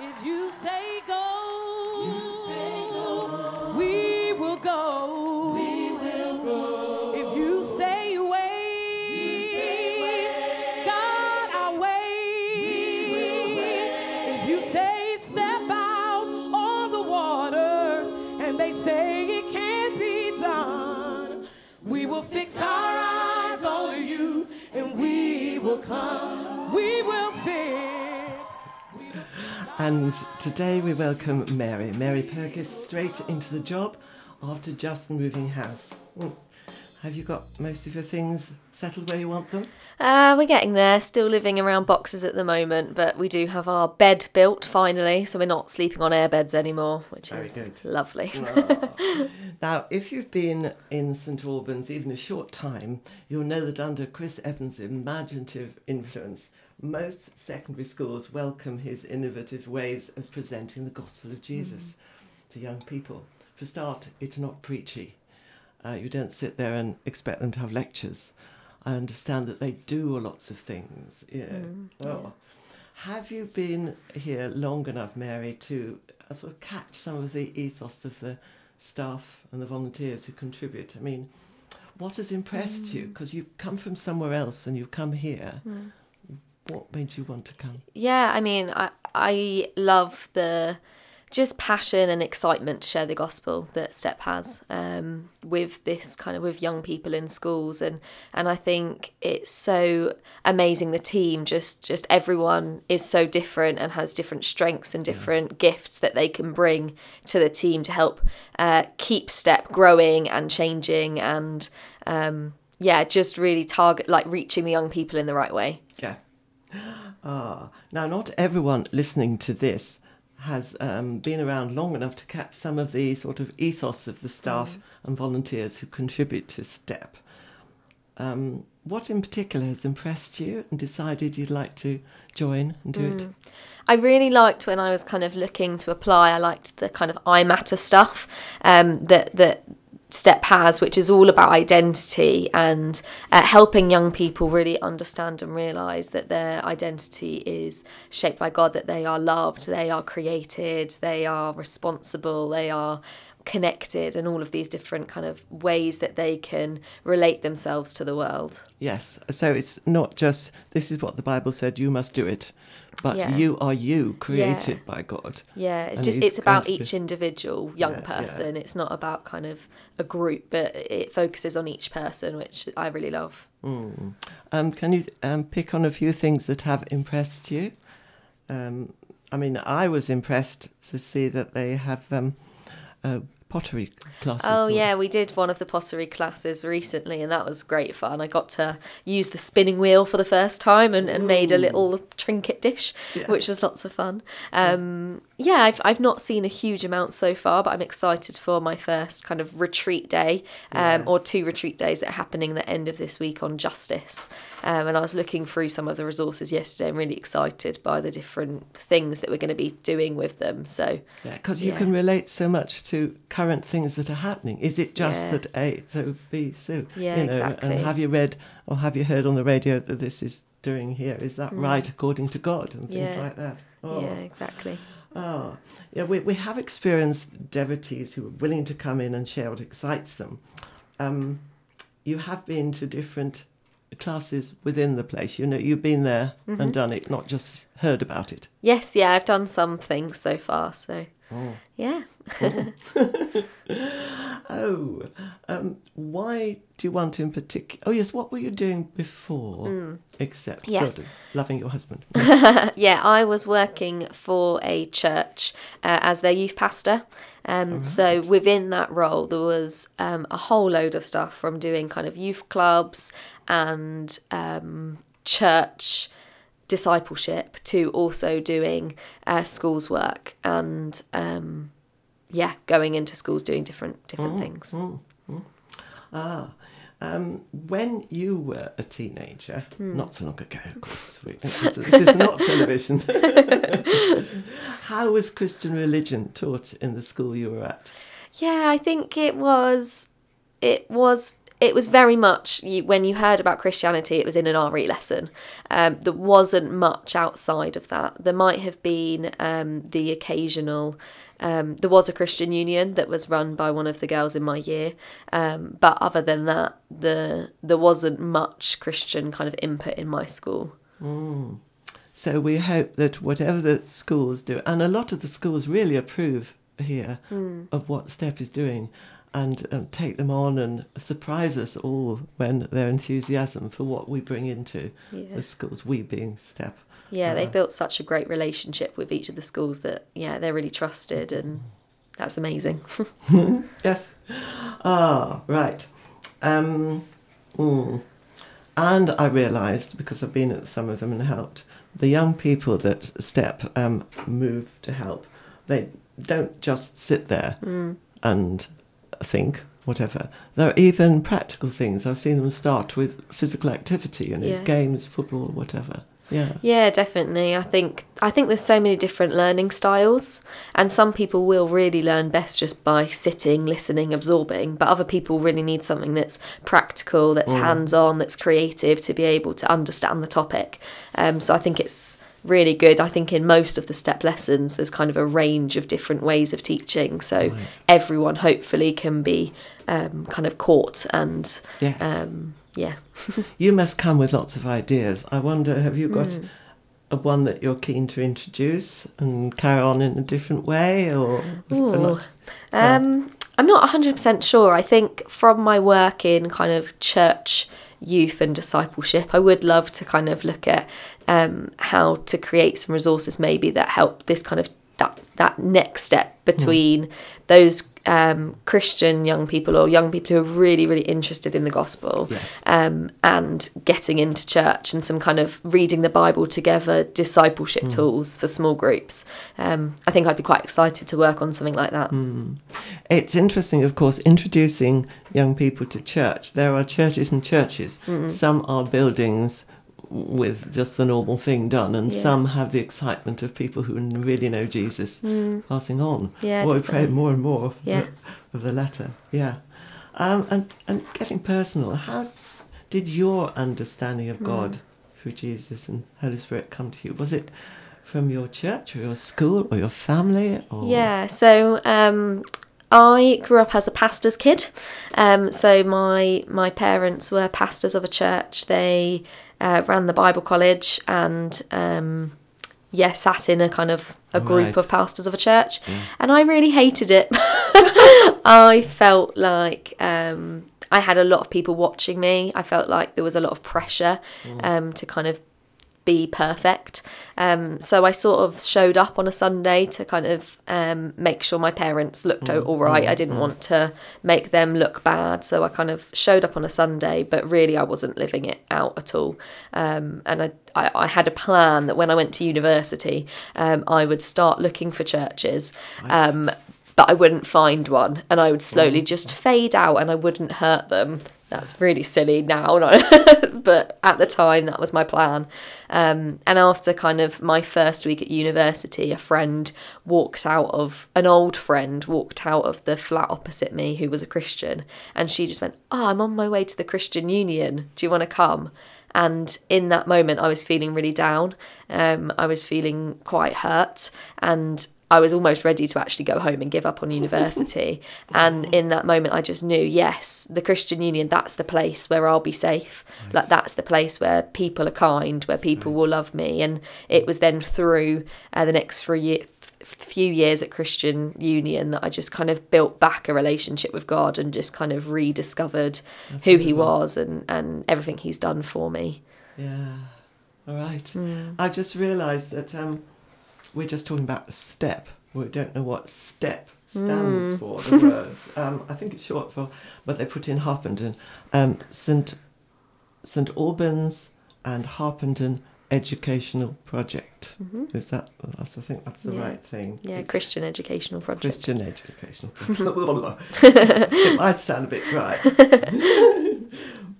If you say go, we will go. If you say wait, God, I'll wait. If you say step out on the waters and they say it can't be done, we will fix our eyes on you and we will come. We will. And today we welcome Mary. Mary Purkiss straight into the job after just moving house. Mm. Have you got most of your things settled where you want them? Uh, we're getting there. Still living around boxes at the moment, but we do have our bed built finally, so we're not sleeping on air beds anymore, which Very is good. lovely. Now, if you've been in St Albans even a short time, you'll know that under Chris Evans' imaginative influence, most secondary schools welcome his innovative ways of presenting the gospel of Jesus to young people. For a start, it's not preachy. Uh, you don't sit there and expect them to have lectures. I understand that they do lots of things. You know. oh. Have you been here long enough, Mary, to uh, sort of catch some of the ethos of the staff and the volunteers who contribute? I mean, what has impressed you? Because you've come from somewhere else and you've come here. What made you want to come? Yeah, I mean, I I love the just passion and excitement to share the gospel that Step has um, with this kind of with young people in schools, and and I think it's so amazing. The team, just just everyone is so different and has different strengths and different gifts that they can bring to the team to help uh, keep Step growing and changing, and um, yeah, just really target like reaching the young people in the right way. Yeah. Ah, now not everyone listening to this has um, been around long enough to catch some of the sort of ethos of the staff and volunteers who contribute to STEP. Um, what in particular has impressed you and decided you'd like to join and do it? I really liked when I was kind of looking to apply. I liked the kind of I matter stuff um, that that Step has, which is all about identity and uh, helping young people really understand and realize that their identity is shaped by God, that they are loved, they are created, they are responsible, they are connected, and all of these different kind of ways that they can relate themselves to the world. Yes, so it's not just this is what the Bible said, you must do it, but Yeah. you are you, created by God. Yeah, it's And just it's about to be- each individual young Yeah, yeah. person. It's not about kind of a group, but it focuses on each person, which I really love. Um, can you um, pick on a few things that have impressed you? Um, I mean, I was impressed to see that they have um, uh, pottery classes. Oh yeah, we did one of the pottery classes recently, and that was great fun. I got to use the spinning wheel for the first time and, and made a little trinket dish, Yeah. which was lots of fun. Um, yeah, I've I've not seen a huge amount so far, but I'm excited for my first kind of retreat day, um, or two retreat days that are happening the end of this week on justice. Um, and I was looking through some of the resources yesterday. I'm really excited by the different things that we're going to be doing with them. So Yeah, because you Yeah. can relate so much to current things that are happening. Is it just Yeah. that A, so B, so? Yeah, you know, exactly. And have you read or have you heard on the radio that this is doing here? Is Mm. that right according to God and things Yeah. like that? Oh. yeah, exactly. Oh, yeah, we, we have experienced devotees who are willing to come in and share what excites them. Um, you have been to different classes within the place. You know, you've been there Mm-hmm. and done it, not just heard about it. Yes, yeah, I've done some things so far. So yeah. Oh, um, why do you want to in particular? Oh, yes, what were you doing before, except Mm. Yes. sort of loving your husband? yeah, I was working for a church uh, as their youth pastor. Um, So within that role, there was um, a whole load of stuff from doing kind of youth clubs and um, church discipleship to also doing uh, schools work and um, yeah, going into schools doing different different things. Ah, um, when you were a teenager, Hmm. not so long ago, of course, we, this, is, this is not television. How was Christian religion taught in the school you were at? Yeah, I think it was it was it was very much you, when you heard about Christianity, it was in an RE lesson. Um, there wasn't much outside of that. There might have been um, the occasional. Um, there was a Christian union that was run by one of the girls in my year, um, but other than that, the there wasn't much Christian kind of input in my school. So we hope that whatever the schools do, and a lot of the schools really approve here of what STEP is doing and um, take them on and surprise us all when their enthusiasm for what we bring into Yeah. the schools, we being STEP. Yeah, they've built such a great relationship with each of the schools that yeah, they're really trusted and that's amazing. Yes. Ah, right. Um, mm. And I realised, because I've been at some of them and helped, the young people that STEP um, move to help, they don't just sit there and think, whatever. There are even practical things. I've seen them start with physical activity, you know, Yeah. games, football, whatever. Yeah. Yeah, definitely. I think I think there's so many different learning styles, and some people will really learn best just by sitting, listening, absorbing. But other people really need something that's practical, that's hands-on, that's creative to be able to understand the topic. Um, so I think it's really good. I think in most of the step lessons, there's kind of a range of different ways of teaching, so everyone hopefully can be um, kind of caught and Yes. um, yeah. You must come with lots of ideas. I wonder, have you got Hmm. a one that you're keen to introduce and carry on in a different way, or not? Um, I'm not 100% sure. I think from my work in kind of church youth and discipleship, I would love to kind of look at um, how to create some resources maybe that help this kind of that that next step between those um, Christian young people or young people who are really really interested in the gospel Yes. um, and getting into church and some kind of reading the Bible together discipleship tools for small groups. Um, I think I'd be quite excited to work on something like that. It's interesting, of course, introducing young people to church. There are churches and churches. Mm-hmm. Some are buildings with just the normal thing done, and Yeah. some have the excitement of people who really know Jesus passing on. Mm. Yeah, Well, we pray more and more of, Yeah. the, of the latter. Yeah. Um, and, and getting personal, how did your understanding of God Mm. through Jesus and Holy Spirit come to you? Was it from your church or your school or your family? Or Yeah, so um, I grew up as a pastor's kid. Um, so my my parents were pastors of a church. They uh, ran the Bible college and um, yeah, sat in a kind of a group Right. of pastors of a church, and I really hated it. I felt like um, I had a lot of people watching me. I felt like there was a lot of pressure um, to kind of be perfect. Um, so I sort of showed up on a Sunday to kind of um, make sure my parents looked o all right. I didn't want to make them look bad. So I kind of showed up on a Sunday, but really I wasn't living it out at all. Um, and I, I, I had a plan that when I went to university, um, I would start looking for churches. Um, but I wouldn't find one, and I would slowly just fade out, and I wouldn't hurt them. That's really silly now, but at the time that was my plan. Um, and after kind of my first week at university, a friend walked out of an old friend walked out of the flat opposite me who was a Christian, and she just went, "Oh, I'm on my way to the Christian Union. Do you want to come?" And in that moment, I was feeling really down. Um, I was feeling quite hurt, and I was almost ready to actually go home and give up on university. and in that moment, I just knew, yes, the Christian Union, that's the place where I'll be safe. Like, that's the place where people are kind, where people will love me. And it was then through uh, the next three years. Few years at Christian Union that I just kind of built back a relationship with God and just kind of rediscovered who He was and, and everything He's done for me. Yeah. All right. Mm. I just realised that um, we're just talking about step. We don't know what step stands Mm. for. The words. Um, I think it's short for, but they put in Harpenden, um, St. St Albans and Harpenden Educational Project. Is that? That's, I think that's the Mm-hmm. Yeah. right thing. Yeah, Christian Educational Project. Christian Educational Project. it might sound a bit dry.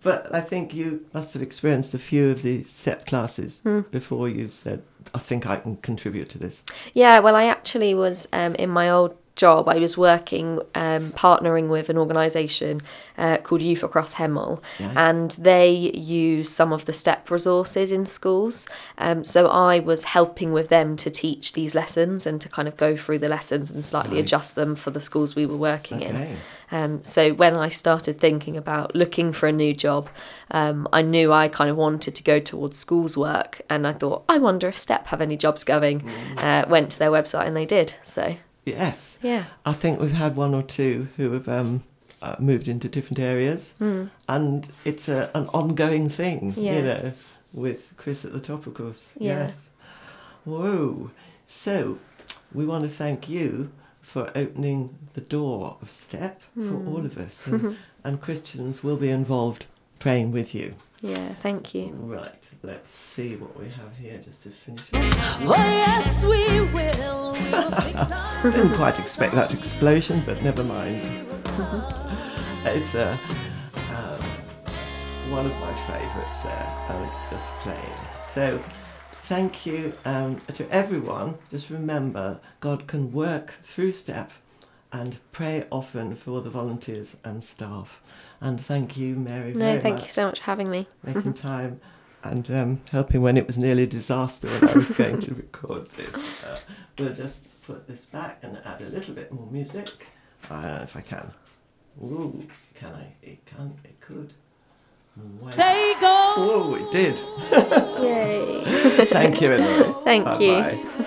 But I think you must have experienced a few of the step classes Hmm. before you said, I think I can contribute to this. Yeah, well, I actually was um, in my old job, I was working, um, partnering with an organisation uh, called Youth Across Hemel, Yeah. and they use some of the STEP resources in schools. Um, so I was helping with them to teach these lessons and to kind of go through the lessons and slightly Right. adjust them for the schools we were working in. Um, so when I started thinking about looking for a new job, um, I knew I kind of wanted to go towards schools work, and I thought, I wonder if STEP have any jobs going. Uh, went to their website and they did. So Yes. yeah, I think we've had one or two who have um, uh, moved into different areas, and it's a, an ongoing thing, Hmm. Yeah. you know, with Chris at the top, of course. Yeah. Yes. Whoa. So, we want to thank you for opening the door of STEP Hmm. for all of us, and, and Christians will be involved praying with you. yeah, thank you. Right, let's see what we have here just to finish off. Oh, yes, we Didn't quite expect that explosion, but never mind. it's uh, um, one of my favourites there, and it's just playing. So, thank you um, to everyone. Just remember, God can work through STEP and pray often for the volunteers and staff. And thank you, Mary, No, very thank much you so much for having me. making time and um, helping when it was nearly a disaster when I was going to record this. Uh, we'll just put this back and add a little bit more music. I don't know if I can. Ooh, can I? It can. It could. Wow. They go. Oh, it did. Yay! Thank you, anyway. Thank you. Bye-bye. If